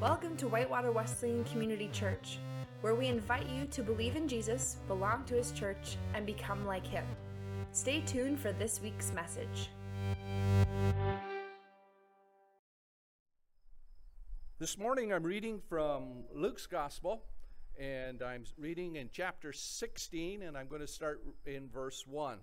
Welcome to Whitewater Wesleyan Community Church, where we invite you to believe in Jesus, belong to his church, and become like him. Stay tuned for this week's message. This morning I'm reading from Luke's Gospel, and I'm reading in chapter 16, and I'm going to start in verse 1.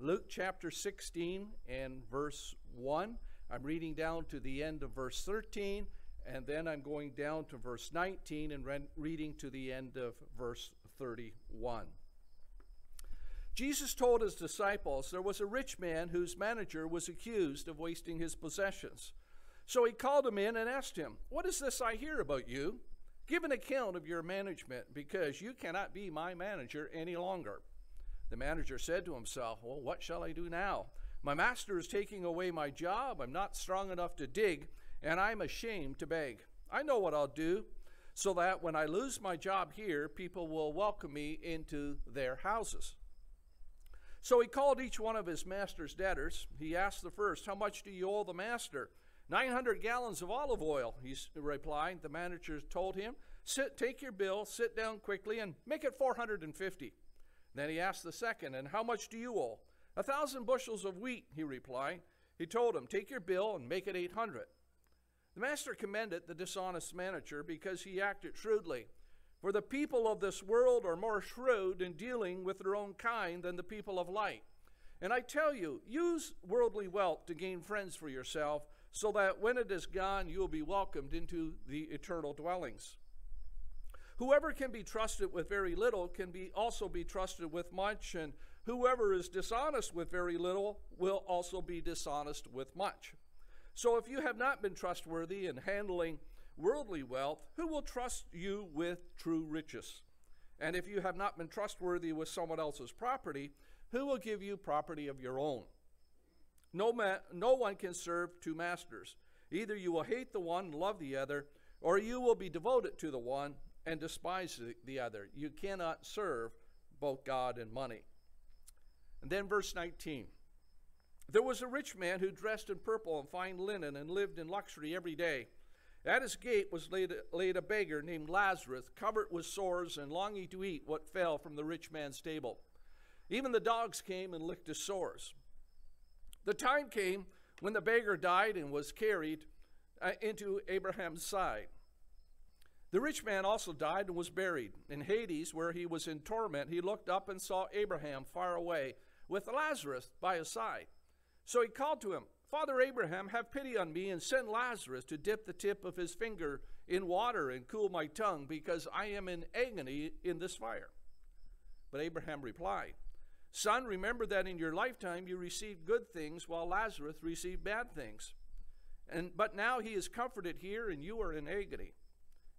Luke chapter 16 and verse 1. I'm reading down to the end of verse 13, and then I'm going down to verse 19 and re- reading to the end of verse 31. Jesus told his disciples there was a rich man whose manager was accused of wasting his possessions. So he called him in and asked him, What is this I hear about you? Give an account of your management, because you cannot be my manager any longer. The manager said to himself, Well, what shall I do now? My master is taking away my job. I'm not strong enough to dig, and I'm ashamed to beg. I know what I'll do, so that when I lose my job here, people will welcome me into their houses. So he called each one of his master's debtors. He asked the first, How much do you owe the master? 900 gallons of olive oil, he replied. The manager told him, Sit, take your bill, sit down quickly, and make it 450. Then he asked the second, And how much do you owe? A thousand bushels of wheat, he replied. He told him, Take your bill and make it 800. The master commended the dishonest manager because he acted shrewdly. For the people of this world are more shrewd in dealing with their own kind than the people of light. And I tell you, use worldly wealth to gain friends for yourself, so that when it is gone, you will be welcomed into the eternal dwellings. Whoever can be trusted with very little can be also be trusted with much, and whoever is dishonest with very little will also be dishonest with much. So if you have not been trustworthy in handling worldly wealth, who will trust you with true riches? And if you have not been trustworthy with someone else's property, who will give you property of your own? No, man, no one can serve two masters. Either you will hate the one and love the other, or you will be devoted to the one and despise the other. You cannot serve both God and money. And then verse 19. There was a rich man who dressed in purple and fine linen and lived in luxury every day. At his gate was laid, laid a beggar named Lazarus, covered with sores and longing to eat what fell from the rich man's table. Even the dogs came and licked his sores. The time came when the beggar died and was carried uh, into Abraham's side. The rich man also died and was buried. In Hades, where he was in torment, he looked up and saw Abraham far away, with Lazarus by his side. So he called to him, Father Abraham, have pity on me and send Lazarus to dip the tip of his finger in water and cool my tongue, because I am in agony in this fire. But Abraham replied, Son, remember that in your lifetime you received good things, while Lazarus received bad things. And, but now he is comforted here, and you are in agony.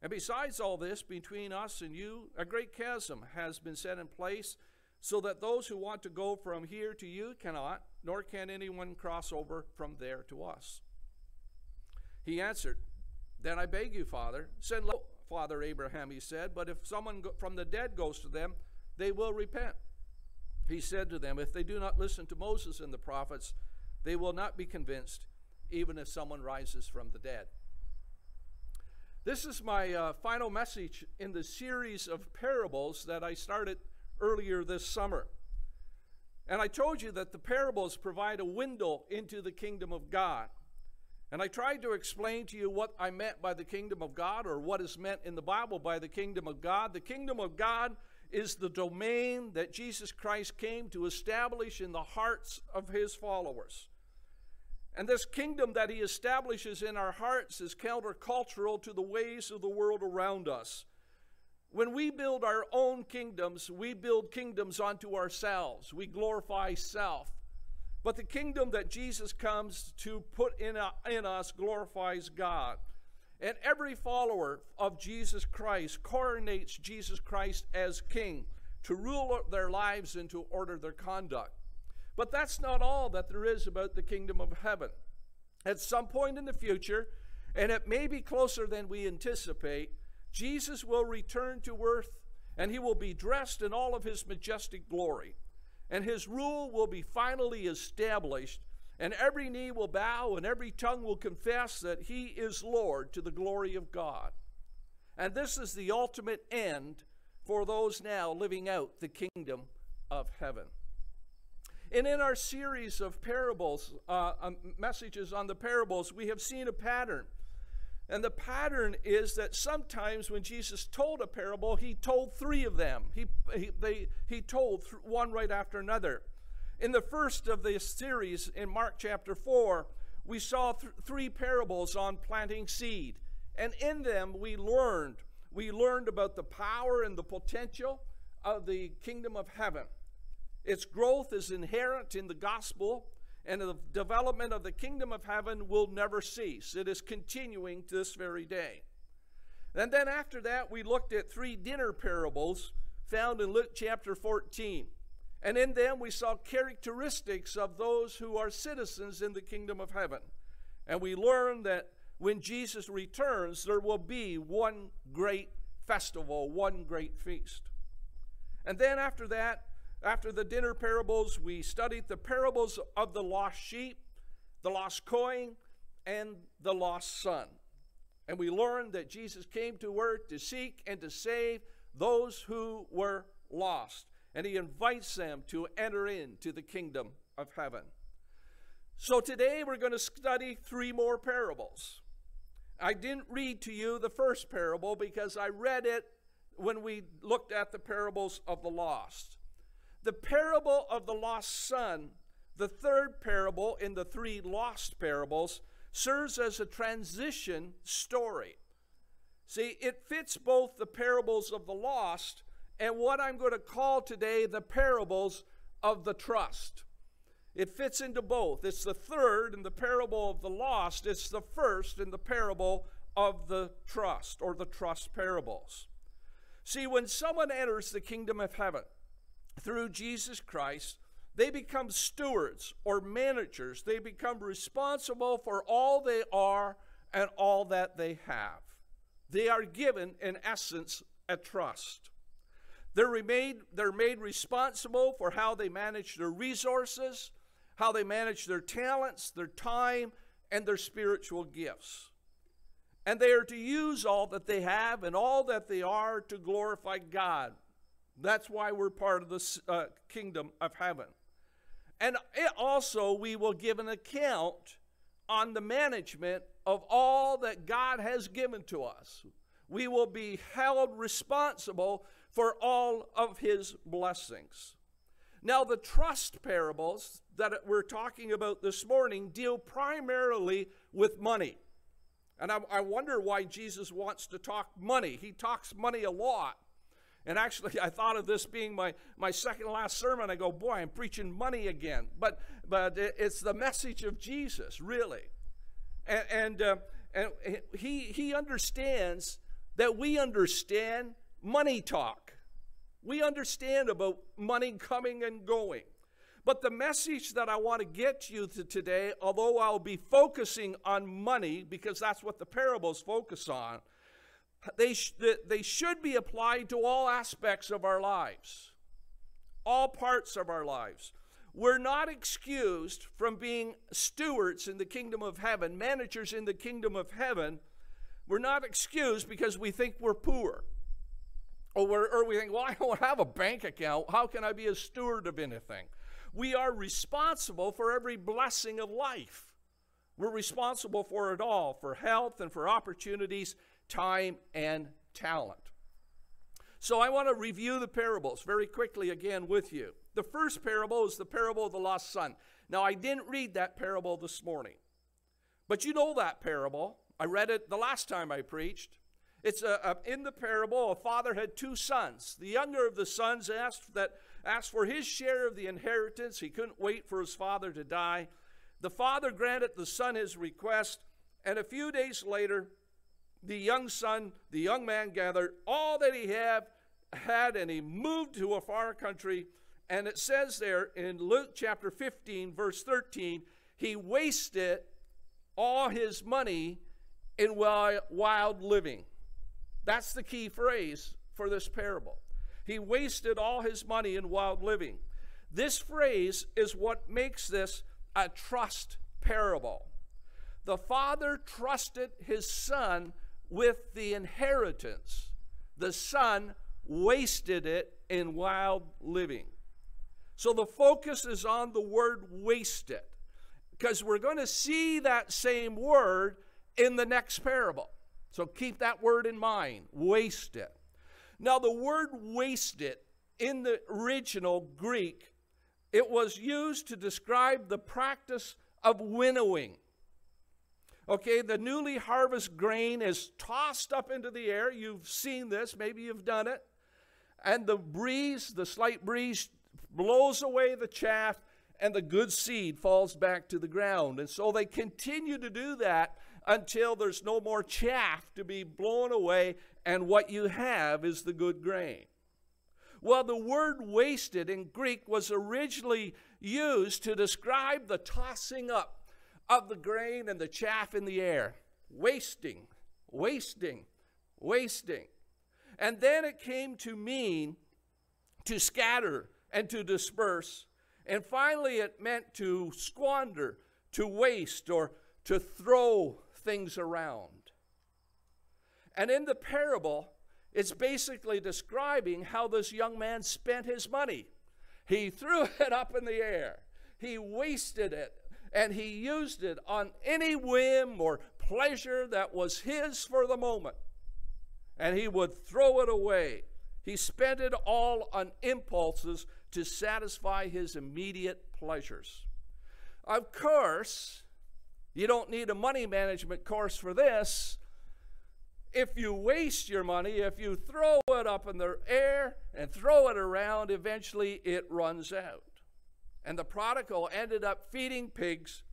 And besides all this, between us and you, a great chasm has been set in place, so that those who want to go from here to you cannot, nor can anyone cross over from there to us. He answered, Then I beg you, Father, send Father Abraham, he said, but if someone from the dead goes to them, they will repent. He said to them, If they do not listen to Moses and the prophets, they will not be convinced, even if someone rises from the dead. This is my uh, final message in the series of parables that I started earlier this summer. And I told you that the parables provide a window into the kingdom of God. And I tried to explain to you what I meant by the kingdom of God or what is meant in the Bible by the kingdom of God. The kingdom of God is the domain that Jesus Christ came to establish in the hearts of his followers. And this kingdom that he establishes in our hearts is countercultural to the ways of the world around us. When we build our own kingdoms, we build kingdoms unto ourselves. We glorify self. But the kingdom that Jesus comes to put in, a, in us glorifies God. And every follower of Jesus Christ coronates Jesus Christ as king to rule their lives and to order their conduct. But that's not all that there is about the kingdom of heaven. At some point in the future, and it may be closer than we anticipate, Jesus will return to earth and he will be dressed in all of his majestic glory. And his rule will be finally established, and every knee will bow and every tongue will confess that he is Lord to the glory of God. And this is the ultimate end for those now living out the kingdom of heaven. And in our series of parables, uh, um, messages on the parables, we have seen a pattern. And the pattern is that sometimes when Jesus told a parable, he told three of them. He, he, they, he told one right after another. In the first of this series, in Mark chapter 4, we saw th- three parables on planting seed. And in them, we learned. We learned about the power and the potential of the kingdom of heaven. Its growth is inherent in the gospel, and the development of the kingdom of heaven will never cease. It is continuing to this very day. And then after that, we looked at three dinner parables found in Luke chapter 14. And in them, we saw characteristics of those who are citizens in the kingdom of heaven. And we learned that when Jesus returns, there will be one great festival, one great feast. And then after that, after the dinner parables, we studied the parables of the lost sheep, the lost coin, and the lost son. And we learned that Jesus came to earth to seek and to save those who were lost. And he invites them to enter into the kingdom of heaven. So today we're going to study three more parables. I didn't read to you the first parable because I read it when we looked at the parables of the lost. The parable of the lost son, the third parable in the three lost parables, serves as a transition story. See, it fits both the parables of the lost and what I'm going to call today the parables of the trust. It fits into both. It's the third in the parable of the lost, it's the first in the parable of the trust or the trust parables. See, when someone enters the kingdom of heaven through Jesus Christ, they become stewards or managers. They become responsible for all they are and all that they have. They are given, in essence, a trust. They're made, they're made responsible for how they manage their resources, how they manage their talents, their time, and their spiritual gifts. And they are to use all that they have and all that they are to glorify God. That's why we're part of the uh, kingdom of heaven. And also, we will give an account on the management of all that God has given to us. We will be held responsible for all of his blessings. Now, the trust parables that we're talking about this morning deal primarily with money. And I, I, wonder why Jesus wants to talk money. He talks money a lot. And actually, I thought of this being my, my second last sermon. I go, boy, I'm preaching money again. But, but it's the message of Jesus, really. And, and, uh, and he, he understands that we understand money talk. We understand about money coming and going. But the message that I want to get you to today, although I'll be focusing on money because that's what the parables focus on, they, sh- they should be applied to all aspects of our lives, all parts of our lives. We're not excused from being stewards in the kingdom of heaven, managers in the kingdom of heaven. We're not excused because we think we're poor. Or, or we think, well, I don't have a bank account. How can I be a steward of anything? We are responsible for every blessing of life. We're responsible for it all for health and for opportunities, time, and talent. So I want to review the parables very quickly again with you. The first parable is the parable of the lost son. Now, I didn't read that parable this morning, but you know that parable. I read it the last time I preached. It's a, a, in the parable, a father had two sons. The younger of the sons asked that asked for his share of the inheritance. He couldn't wait for his father to die. The father granted the son his request, and a few days later, the young son, the young man gathered all that he had, had and he moved to a far country. And it says there in Luke chapter 15, verse 13, he wasted all his money in wild living. That's the key phrase for this parable. He wasted all his money in wild living. This phrase is what makes this a trust parable. The father trusted his son with the inheritance. The son wasted it in wild living. So the focus is on the word wasted because we're going to see that same word in the next parable. So keep that word in mind wasted. Now, the word wasted in the original Greek, it was used to describe the practice of winnowing. Okay, the newly harvested grain is tossed up into the air. You've seen this, maybe you've done it. And the breeze, the slight breeze, blows away the chaff, and the good seed falls back to the ground. And so they continue to do that until there's no more chaff to be blown away, and what you have is the good grain. Well, the word wasted in Greek was originally used to describe the tossing up of the grain and the chaff in the air. Wasting, wasting, wasting. And then it came to mean to scatter and to disperse. And finally, it meant to squander, to waste, or to throw things around. And in the parable, it's basically describing how this young man spent his money. He threw it up in the air, he wasted it, and he used it on any whim or pleasure that was his for the moment. And he would throw it away. He spent it all on impulses to satisfy his immediate pleasures. Of course, you don't need a money management course for this. If you waste your money, if you throw it up in the air and throw it around, eventually it runs out. And the prodigal ended up feeding pigs,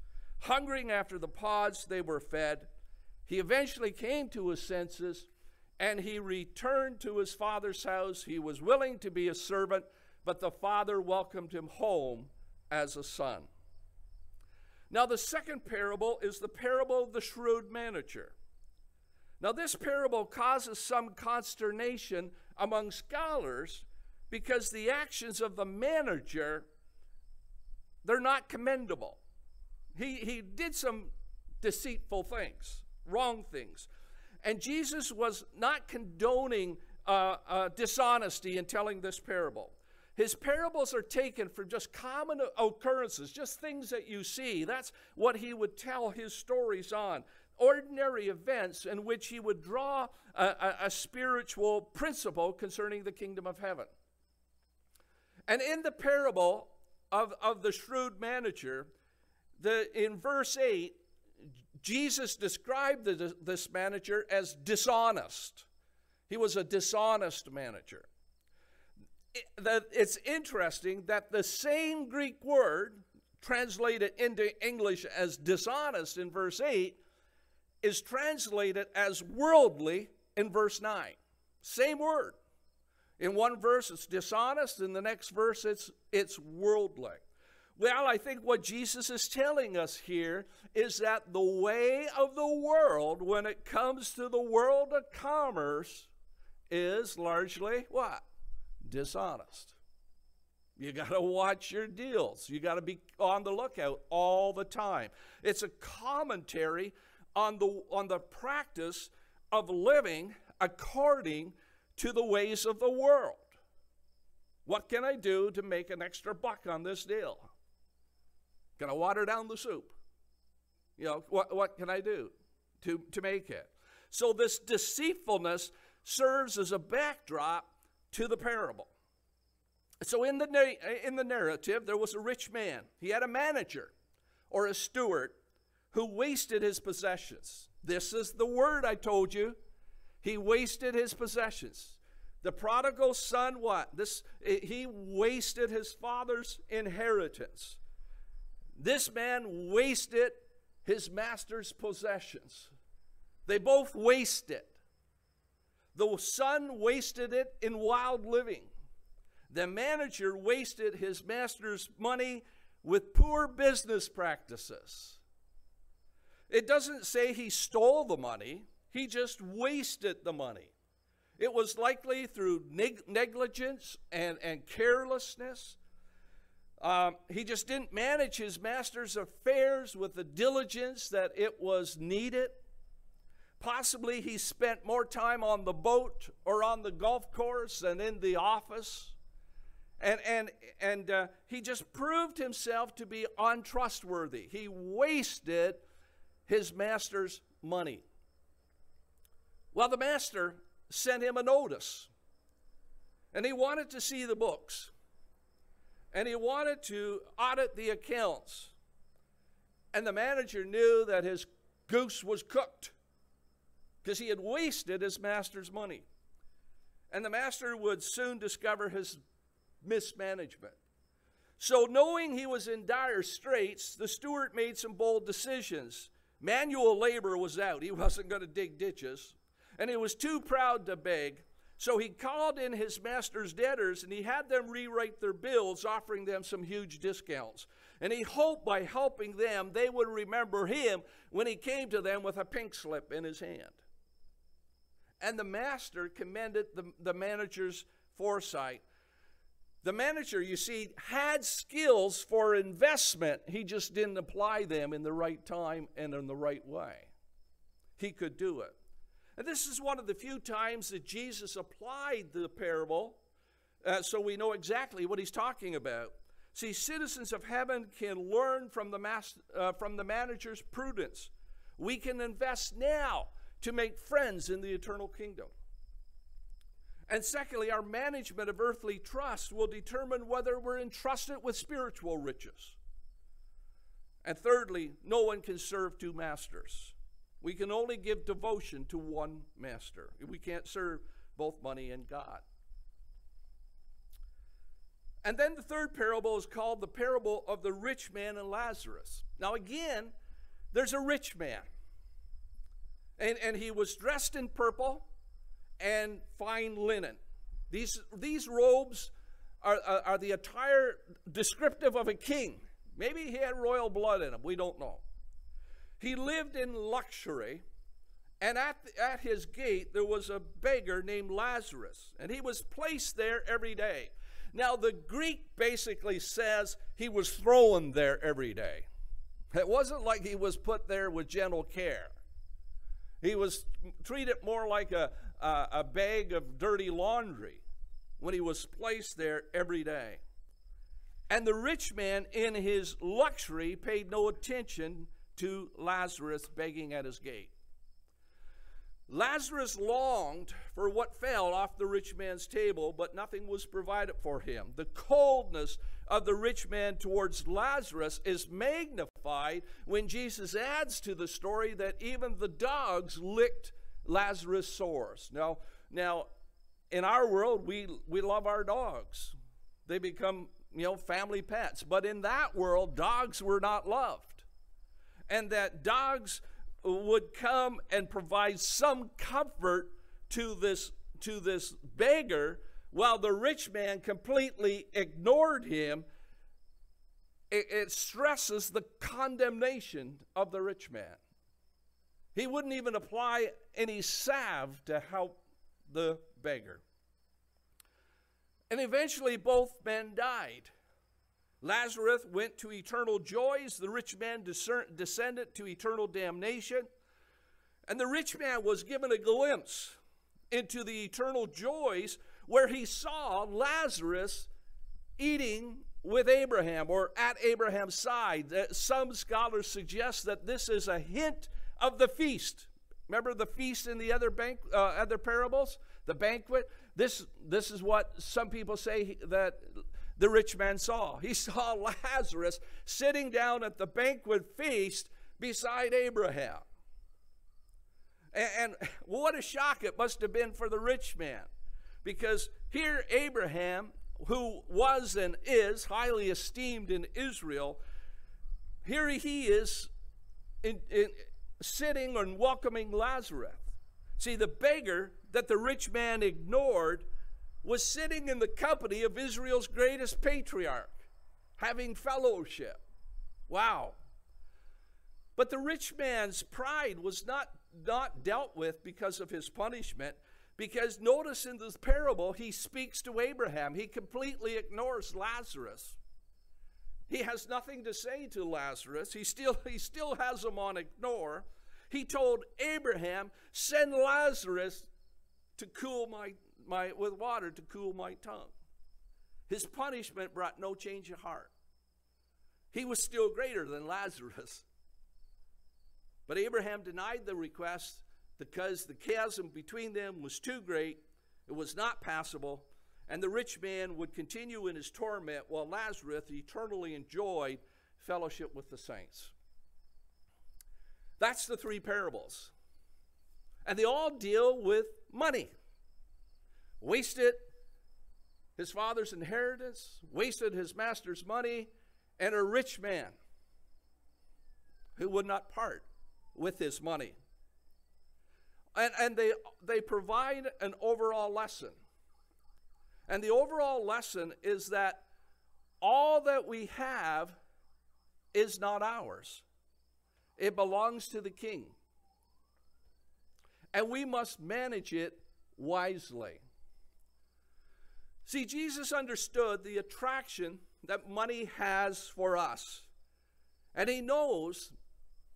hungering after the pods they were fed. He eventually came to his senses and he returned to his father's house. He was willing to be a servant, but the father welcomed him home as a son. Now, the second parable is the parable of the shrewd manager. Now, this parable causes some consternation among scholars because the actions of the manager they're not commendable. He, he did some deceitful things, wrong things. And Jesus was not condoning uh, uh, dishonesty in telling this parable. His parables are taken from just common occurrences, just things that you see. That's what he would tell his stories on. Ordinary events in which he would draw a, a, a spiritual principle concerning the kingdom of heaven. And in the parable of, of the shrewd manager, the, in verse 8, Jesus described the, this manager as dishonest. He was a dishonest manager it's interesting that the same Greek word translated into English as dishonest in verse 8 is translated as worldly in verse 9. Same word. In one verse it's dishonest, in the next verse it's it's worldly. Well, I think what Jesus is telling us here is that the way of the world when it comes to the world of commerce is largely what? dishonest. You got to watch your deals. You got to be on the lookout all the time. It's a commentary on the, on the practice of living according to the ways of the world. What can I do to make an extra buck on this deal? Can I water down the soup? You know, what, what can I do to, to make it? So, this deceitfulness serves as a backdrop to the parable. So, in the, in the narrative, there was a rich man. He had a manager or a steward who wasted his possessions. This is the word I told you. He wasted his possessions. The prodigal son, what? This eh, he wasted his father's inheritance. This man wasted his master's possessions. They both wasted. The son wasted it in wild living. The manager wasted his master's money with poor business practices. It doesn't say he stole the money, he just wasted the money. It was likely through neg- negligence and, and carelessness. Um, he just didn't manage his master's affairs with the diligence that it was needed. Possibly he spent more time on the boat or on the golf course than in the office. And, and, and uh, he just proved himself to be untrustworthy. He wasted his master's money. Well, the master sent him a notice, and he wanted to see the books, and he wanted to audit the accounts. And the manager knew that his goose was cooked because he had wasted his master's money. And the master would soon discover his mismanagement. So, knowing he was in dire straits, the steward made some bold decisions. Manual labor was out, he wasn't going to dig ditches, and he was too proud to beg. So he called in his master's debtors and he had them rewrite their bills, offering them some huge discounts. And he hoped by helping them, they would remember him when he came to them with a pink slip in his hand. And the master commended the, the manager's foresight. The manager, you see, had skills for investment. He just didn't apply them in the right time and in the right way. He could do it. And this is one of the few times that Jesus applied the parable, uh, so we know exactly what he's talking about. See, citizens of heaven can learn from the, mas- uh, from the manager's prudence. We can invest now to make friends in the eternal kingdom. And secondly, our management of earthly trust will determine whether we're entrusted with spiritual riches. And thirdly, no one can serve two masters. We can only give devotion to one master. We can't serve both money and God. And then the third parable is called the parable of the rich man and Lazarus. Now, again, there's a rich man. And, and he was dressed in purple and fine linen. These, these robes are, are, are the attire descriptive of a king. Maybe he had royal blood in him. We don't know. He lived in luxury, and at, the, at his gate there was a beggar named Lazarus, and he was placed there every day. Now, the Greek basically says he was thrown there every day. It wasn't like he was put there with gentle care. He was treated more like a, a, a bag of dirty laundry when he was placed there every day. And the rich man, in his luxury, paid no attention to Lazarus begging at his gate. Lazarus longed for what fell off the rich man's table, but nothing was provided for him. The coldness of the rich man towards Lazarus is magnified when Jesus adds to the story that even the dogs licked Lazarus' sores. Now, now in our world, we, we love our dogs. They become, you know, family pets. But in that world, dogs were not loved. And that dogs would come and provide some comfort to this to this beggar while the rich man completely ignored him it, it, stresses the condemnation of the rich man. He wouldn't even apply any salve to help the beggar. And eventually both men died Lazarus went to eternal joys, the rich man descended to eternal damnation. And the rich man was given a glimpse into the eternal joys where he saw Lazarus eating with Abraham or at Abraham's side. Uh, some scholars suggest that this is a hint of the feast. Remember the feast in the other bank, uh, other parables, the banquet. This this is what some people say that the rich man saw. He saw Lazarus sitting down at the banquet feast beside Abraham. And, and, what a shock it must have been for the rich man. Because here, Abraham, who was and is highly esteemed in Israel, here he is in, in, sitting and welcoming Lazarus. See, the beggar that the rich man ignored was sitting in the company of Israel's greatest patriarch, having fellowship. Wow. But the rich man's pride was not, not dealt with because of his punishment, because notice in this parable, he speaks to Abraham. He completely ignores Lazarus. He has nothing to say to Lazarus. He still, he still has him on ignore. He told Abraham, send Lazarus to cool my, my with water to cool my tongue. His punishment brought no change of heart. He was still greater than Lazarus. But Abraham denied the request because the chasm between them was too great, it was not passable, and the rich man would continue in his torment while Lazarus eternally enjoyed fellowship with the saints. That's the three parables. And they all deal with money. Wasted his father's inheritance, wasted his master's money, and a rich man who would not part with his money. And, and they, they provide an overall lesson. And the overall lesson is that all that we have is not ours, it belongs to the king. And we must manage it wisely. See, Jesus understood the attraction that money has for us. And he knows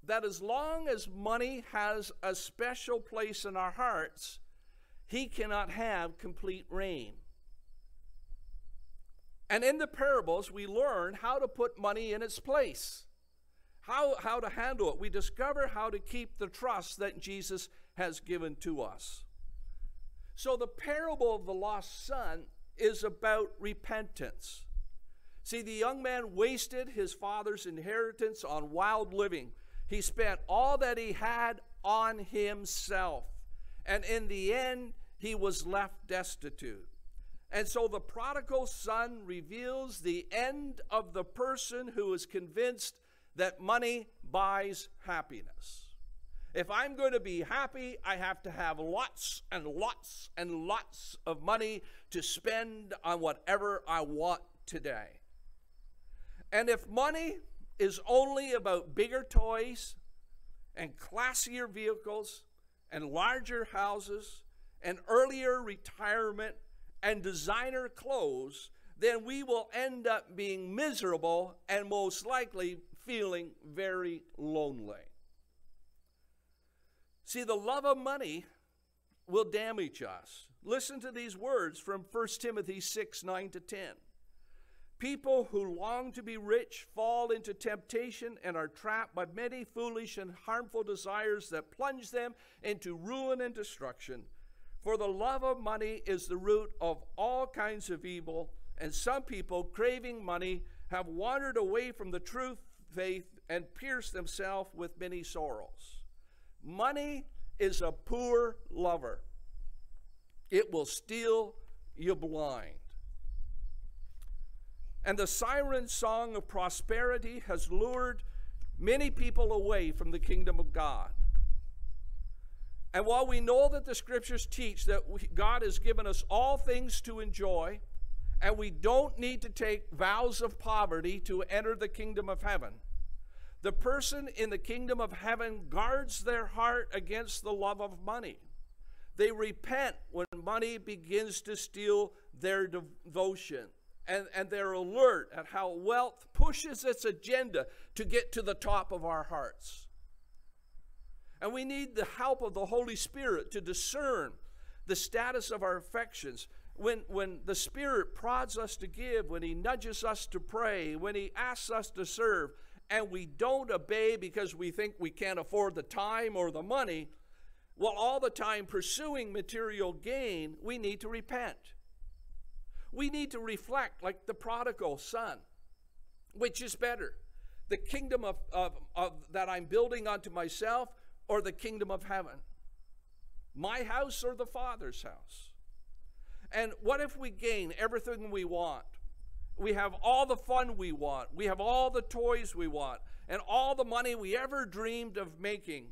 that as long as money has a special place in our hearts, he cannot have complete reign. And in the parables, we learn how to put money in its place, how, how to handle it. We discover how to keep the trust that Jesus has given to us. So, the parable of the lost son is about repentance. See, the young man wasted his father's inheritance on wild living. He spent all that he had on himself. And in the end, he was left destitute. And so the prodigal son reveals the end of the person who is convinced that money buys happiness. If I'm going to be happy, I have to have lots and lots and lots of money to spend on whatever I want today. And if money is only about bigger toys and classier vehicles and larger houses and earlier retirement and designer clothes, then we will end up being miserable and most likely feeling very lonely. See, the love of money will damage us. Listen to these words from 1 Timothy 6 9 to 10. People who long to be rich fall into temptation and are trapped by many foolish and harmful desires that plunge them into ruin and destruction. For the love of money is the root of all kinds of evil, and some people, craving money, have wandered away from the true faith and pierced themselves with many sorrows. Money is a poor lover, it will steal you blind. And the siren song of prosperity has lured many people away from the kingdom of God. And while we know that the scriptures teach that we, God has given us all things to enjoy, and we don't need to take vows of poverty to enter the kingdom of heaven, the person in the kingdom of heaven guards their heart against the love of money. They repent when money begins to steal their devotion. And, and they're alert at how wealth pushes its agenda to get to the top of our hearts. And we need the help of the Holy Spirit to discern the status of our affections. When, when the Spirit prods us to give, when He nudges us to pray, when He asks us to serve, and we don't obey because we think we can't afford the time or the money, while all the time pursuing material gain, we need to repent. We need to reflect like the prodigal son. Which is better? The kingdom of, of, of that I'm building unto myself or the kingdom of heaven? My house or the Father's house? And what if we gain everything we want? We have all the fun we want, we have all the toys we want, and all the money we ever dreamed of making,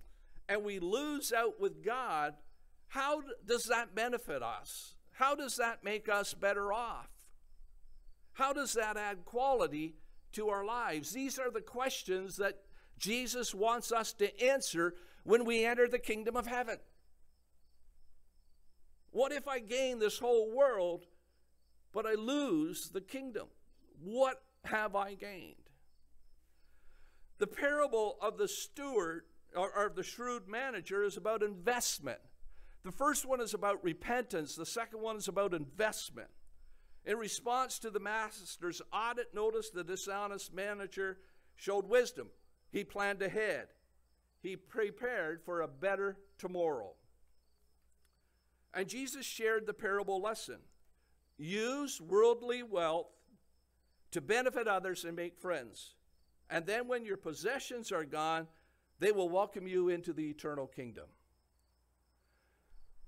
and we lose out with God. How does that benefit us? How does that make us better off? How does that add quality to our lives? These are the questions that Jesus wants us to answer when we enter the kingdom of heaven. What if I gain this whole world, but I lose the kingdom? What have I gained? The parable of the steward or, or the shrewd manager is about investment. The first one is about repentance, the second one is about investment. In response to the master's audit notice, the dishonest manager showed wisdom. He planned ahead. He prepared for a better tomorrow. And Jesus shared the parable lesson use worldly wealth to benefit others and make friends. And then when your possessions are gone, they will welcome you into the eternal kingdom.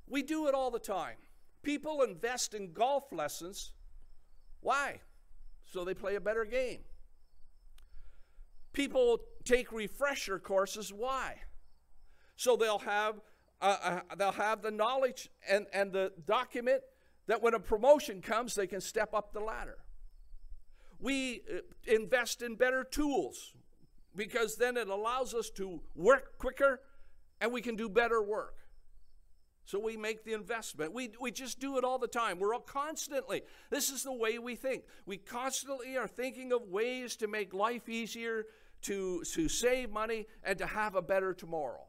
We do it all the time. People invest in golf lessons. Why? So they play a better game. People take refresher courses. Why? So they'll have uh, uh, they'll have the knowledge and, and the document that when a promotion comes, they can step up the ladder. We uh, invest in better tools because then it allows us to work quicker and we can do better work. So we make the investment. We, we just do it all the time. We're all constantly, this is the way we think. We constantly are thinking of ways to make life easier, to, to save money, and to have a better tomorrow.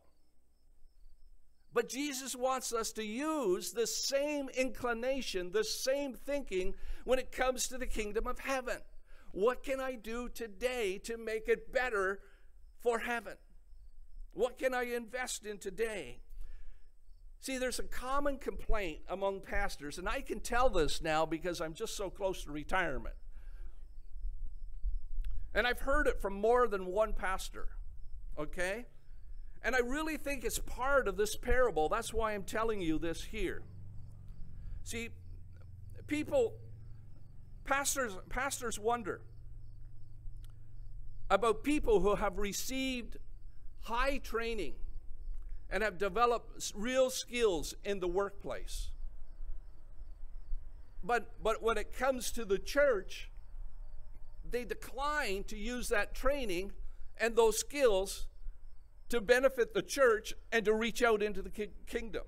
But Jesus wants us to use the same inclination, the same thinking when it comes to the kingdom of heaven. What can I do today to make it better for heaven? What can I invest in today? See, there's a common complaint among pastors, and I can tell this now because I'm just so close to retirement. And I've heard it from more than one pastor, okay? And I really think it's part of this parable. That's why I'm telling you this here. See, people, pastors, pastors wonder about people who have received high training and have developed real skills in the workplace. But, but when it comes to the church, they decline to use that training and those skills to benefit the church and to reach out into the ki- kingdom.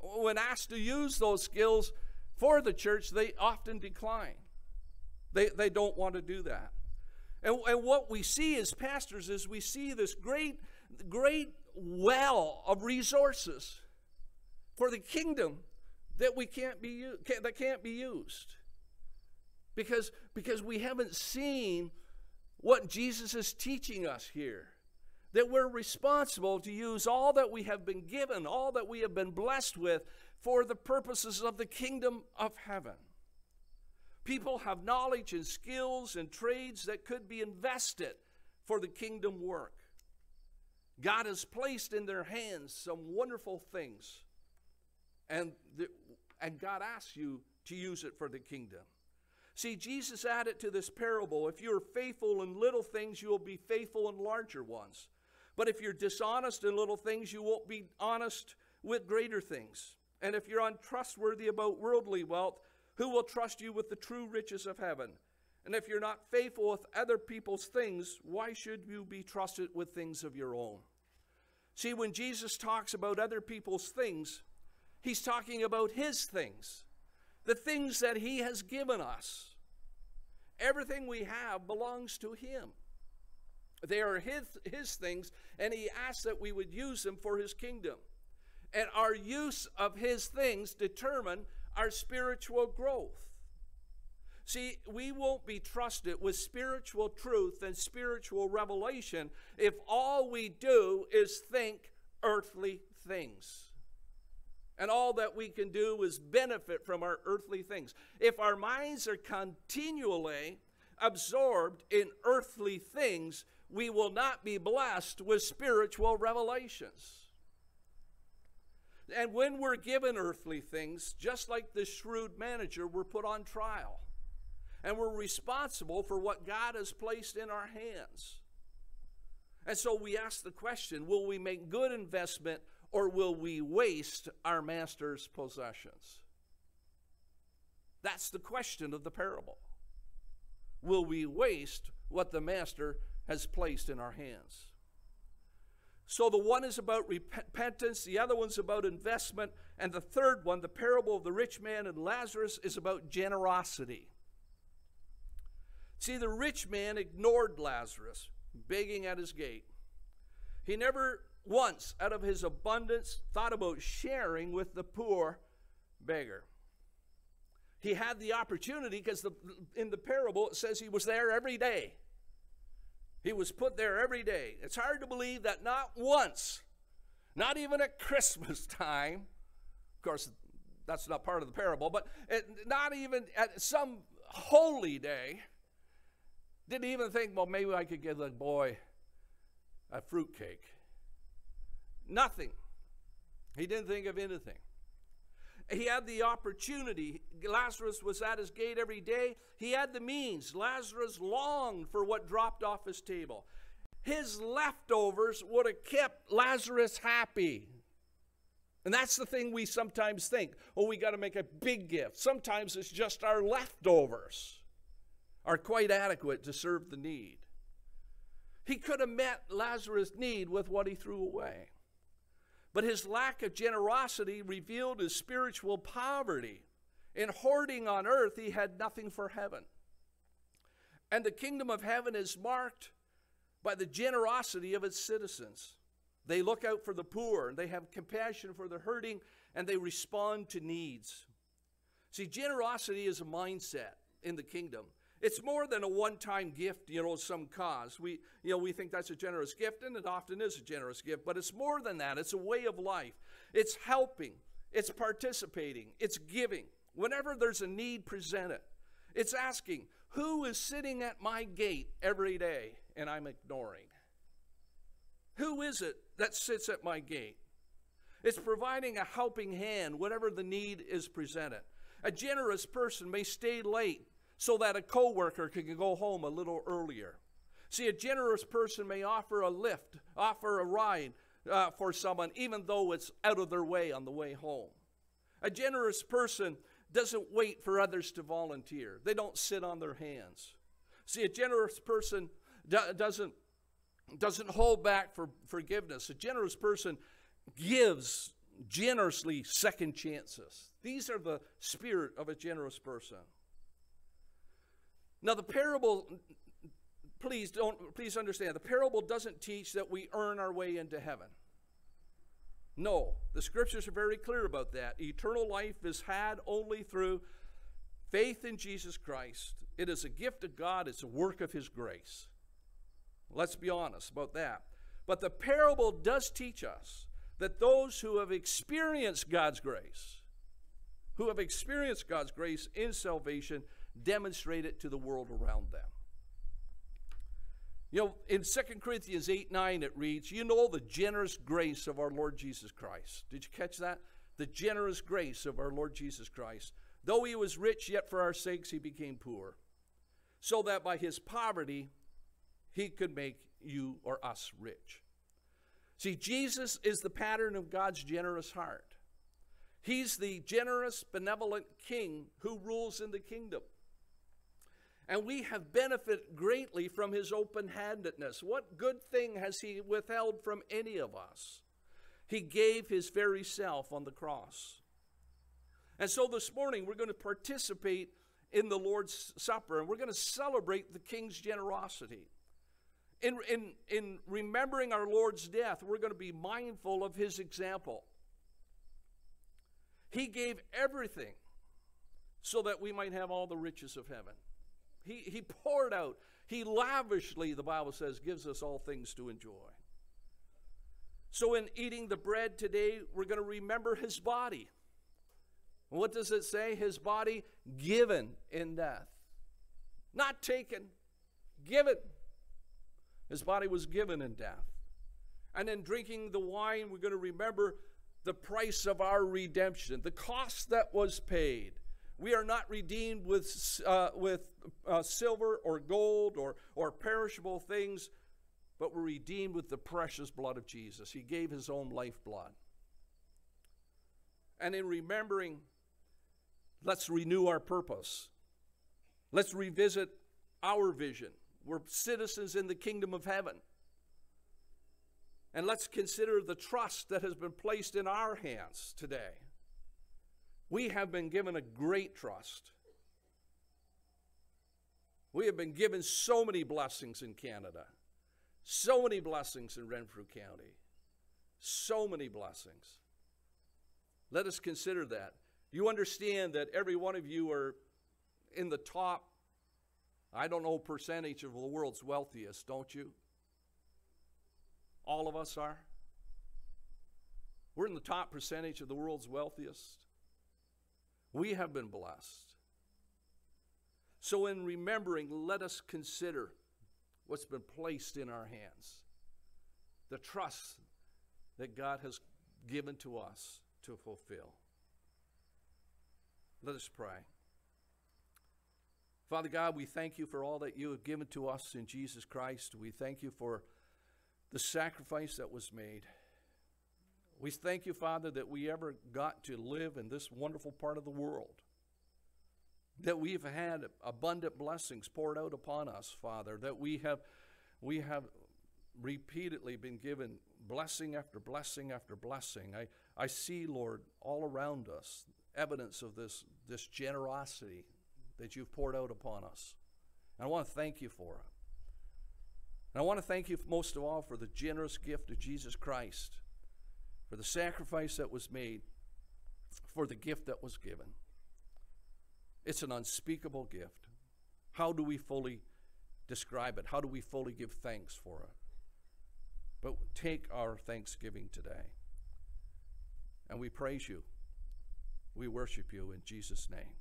When asked to use those skills for the church, they often decline. They, they don't want to do that. And, and what we see as pastors is we see this great, great well of resources for the kingdom that we can't be that can't be used because because we haven't seen what Jesus is teaching us here. That we're responsible to use all that we have been given, all that we have been blessed with, for the purposes of the kingdom of heaven. People have knowledge and skills and trades that could be invested for the kingdom work. God has placed in their hands some wonderful things, and, the, and God asks you to use it for the kingdom. See, Jesus added to this parable if you're faithful in little things, you will be faithful in larger ones. But if you're dishonest in little things, you won't be honest with greater things. And if you're untrustworthy about worldly wealth, who will trust you with the true riches of heaven? And if you're not faithful with other people's things, why should you be trusted with things of your own? See, when Jesus talks about other people's things, he's talking about his things the things that He has given us. Everything we have belongs to Him. They are His, his things, and He asks that we would use them for His kingdom. And our use of His things determine our spiritual growth. See, we won't be trusted with spiritual truth and spiritual revelation if all we do is think earthly things and all that we can do is benefit from our earthly things. If our minds are continually absorbed in earthly things, we will not be blessed with spiritual revelations. And when we're given earthly things, just like the shrewd manager, we're put on trial. And we're responsible for what God has placed in our hands. And so we ask the question will we make good investment or will we waste our master's possessions? That's the question of the parable. Will we waste what the master has placed in our hands? So the one is about repentance, the other one's about investment, and the third one, the parable of the rich man and Lazarus, is about generosity. See, the rich man ignored Lazarus, begging at his gate. He never once, out of his abundance, thought about sharing with the poor beggar. He had the opportunity because in the parable it says he was there every day. He was put there every day. It's hard to believe that not once, not even at Christmas time, of course, that's not part of the parable, but not even at some holy day, didn't even think, well, maybe I could give the boy a fruitcake. Nothing. He didn't think of anything. He had the opportunity. Lazarus was at his gate every day. He had the means. Lazarus longed for what dropped off his table. His leftovers would have kept Lazarus happy. And that's the thing we sometimes think oh, we got to make a big gift. Sometimes it's just our leftovers are quite adequate to serve the need. He could have met Lazarus' need with what he threw away. But his lack of generosity revealed his spiritual poverty. In hoarding on earth, he had nothing for heaven. And the kingdom of heaven is marked by the generosity of its citizens. They look out for the poor, and they have compassion for the hurting, and they respond to needs. See, generosity is a mindset in the kingdom. It's more than a one-time gift, you know, some cause. We, you know, we think that's a generous gift, and it often is a generous gift, but it's more than that. It's a way of life. It's helping. It's participating. It's giving. Whenever there's a need presented, it's asking, who is sitting at my gate every day and I'm ignoring? Who is it that sits at my gate? It's providing a helping hand whenever the need is presented. A generous person may stay late so that a coworker can go home a little earlier. See, a generous person may offer a lift, offer a ride uh, for someone, even though it's out of their way on the way home. A generous person doesn't wait for others to volunteer, they don't sit on their hands. See, a generous person do- doesn't, doesn't hold back for forgiveness. A generous person gives generously second chances. These are the spirit of a generous person. Now, the parable, please don't, please understand, the parable doesn't teach that we earn our way into heaven. No, the scriptures are very clear about that. Eternal life is had only through faith in Jesus Christ. It is a gift of God, it's a work of His grace. Let's be honest about that. But the parable does teach us that those who have experienced God's grace, who have experienced God's grace in salvation, demonstrate it to the world around them. You know, in 2 Corinthians 8 9, it reads, You know the generous grace of our Lord Jesus Christ. Did you catch that? The generous grace of our Lord Jesus Christ. Though he was rich, yet for our sakes he became poor, so that by his poverty he could make you or us rich. See, Jesus is the pattern of God's generous heart. He's the generous, benevolent king who rules in the kingdom and we have benefited greatly from his open handedness. What good thing has he withheld from any of us? He gave his very self on the cross. And so this morning we're going to participate in the Lord's Supper and we're going to celebrate the King's generosity. In, in, in remembering our Lord's death, we're going to be mindful of his example. He gave everything so that we might have all the riches of heaven. He, he poured out. He lavishly, the Bible says, gives us all things to enjoy. So, in eating the bread today, we're going to remember his body. What does it say? His body given in death. Not taken, given. His body was given in death. And in drinking the wine, we're going to remember the price of our redemption, the cost that was paid. We are not redeemed with, uh, with uh, silver or gold or, or perishable things, but we're redeemed with the precious blood of Jesus. He gave his own lifeblood. And in remembering, let's renew our purpose. Let's revisit our vision. We're citizens in the kingdom of heaven. And let's consider the trust that has been placed in our hands today. We have been given a great trust. We have been given so many blessings in Canada, so many blessings in Renfrew County, so many blessings. Let us consider that. You understand that every one of you are in the top, I don't know, percentage of the world's wealthiest, don't you? All of us are. We're in the top percentage of the world's wealthiest. We have been blessed. So, in remembering, let us consider what's been placed in our hands, the trust that God has given to us to fulfill. Let us pray. Father God, we thank you for all that you have given to us in Jesus Christ. We thank you for the sacrifice that was made. We thank you, Father, that we ever got to live in this wonderful part of the world. That we've had abundant blessings poured out upon us, Father, that we have we have repeatedly been given blessing after blessing after blessing. I, I see, Lord, all around us evidence of this, this generosity that you've poured out upon us. And I want to thank you for it. And I want to thank you most of all for the generous gift of Jesus Christ, for the sacrifice that was made, for the gift that was given. It's an unspeakable gift. How do we fully describe it? How do we fully give thanks for it? But take our thanksgiving today. And we praise you. We worship you in Jesus' name.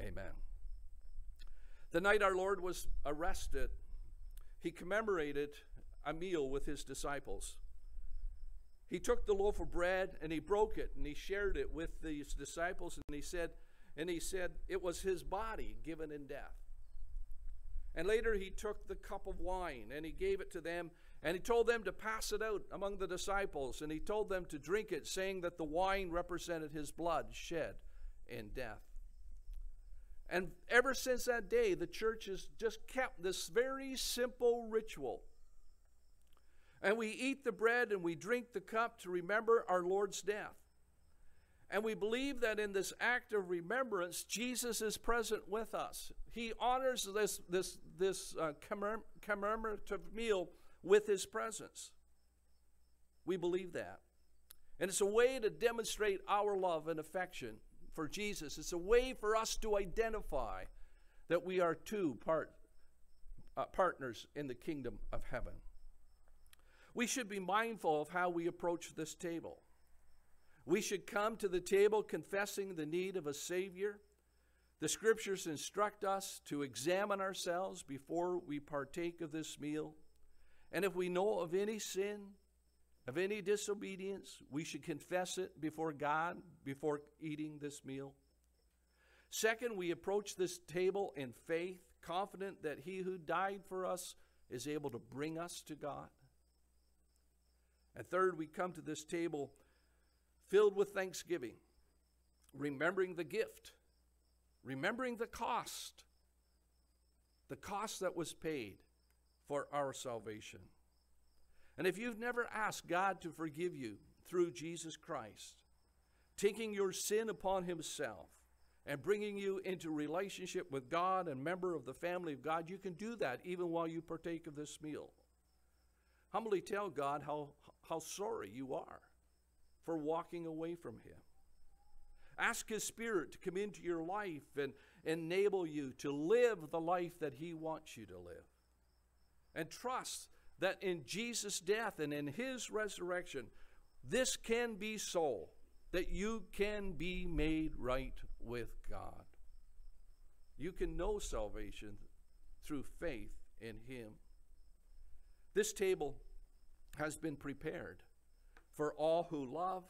Amen. The night our Lord was arrested, he commemorated a meal with his disciples. He took the loaf of bread and he broke it and he shared it with his disciples and he said, and he said it was his body given in death. And later he took the cup of wine and he gave it to them and he told them to pass it out among the disciples and he told them to drink it, saying that the wine represented his blood shed in death. And ever since that day, the church has just kept this very simple ritual. And we eat the bread and we drink the cup to remember our Lord's death. And we believe that in this act of remembrance, Jesus is present with us. He honors this, this, this uh, commemorative meal with his presence. We believe that. And it's a way to demonstrate our love and affection for Jesus. It's a way for us to identify that we are two part, uh, partners in the kingdom of heaven. We should be mindful of how we approach this table. We should come to the table confessing the need of a Savior. The scriptures instruct us to examine ourselves before we partake of this meal. And if we know of any sin, of any disobedience, we should confess it before God before eating this meal. Second, we approach this table in faith, confident that He who died for us is able to bring us to God. And third, we come to this table filled with thanksgiving, remembering the gift, remembering the cost, the cost that was paid for our salvation. And if you've never asked God to forgive you through Jesus Christ, taking your sin upon Himself and bringing you into relationship with God and member of the family of God, you can do that even while you partake of this meal. Humbly tell God how, how sorry you are for walking away from Him. Ask His Spirit to come into your life and enable you to live the life that He wants you to live. And trust that in Jesus' death and in His resurrection, this can be so, that you can be made right with God. You can know salvation through faith in Him. This table has been prepared for all who love,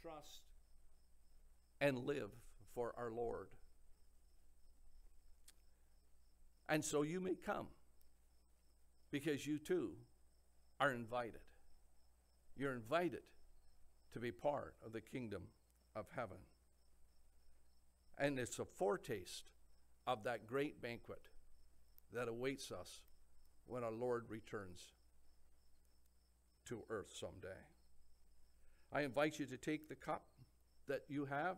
trust, and live for our Lord. And so you may come because you too are invited. You're invited to be part of the kingdom of heaven. And it's a foretaste of that great banquet that awaits us when our Lord returns to earth someday. I invite you to take the cup that you have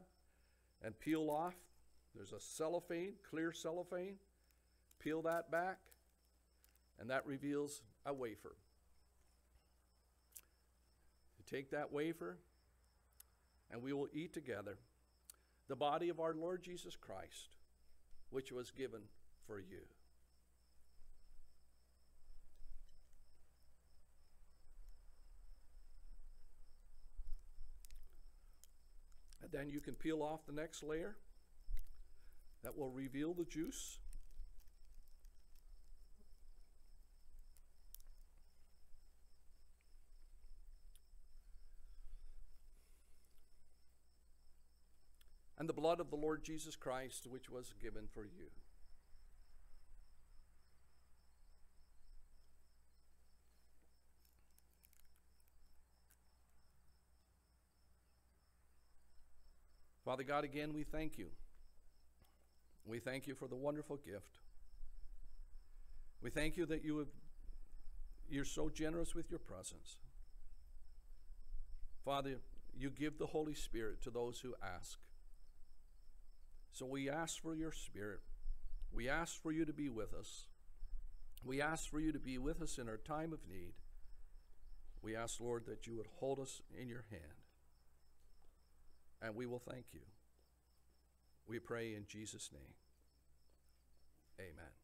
and peel off There's a cellophane, clear cellophane. Peel that back, and that reveals a wafer. You take that wafer, and we will eat together the body of our Lord Jesus Christ, which was given for you. Then you can peel off the next layer. That will reveal the juice. And the blood of the Lord Jesus Christ, which was given for you. Father God, again, we thank you. We thank you for the wonderful gift. We thank you that you have, you're so generous with your presence. Father, you give the Holy Spirit to those who ask. So we ask for your Spirit. We ask for you to be with us. We ask for you to be with us in our time of need. We ask, Lord, that you would hold us in your hand. And we will thank you. We pray in Jesus' name. Amen.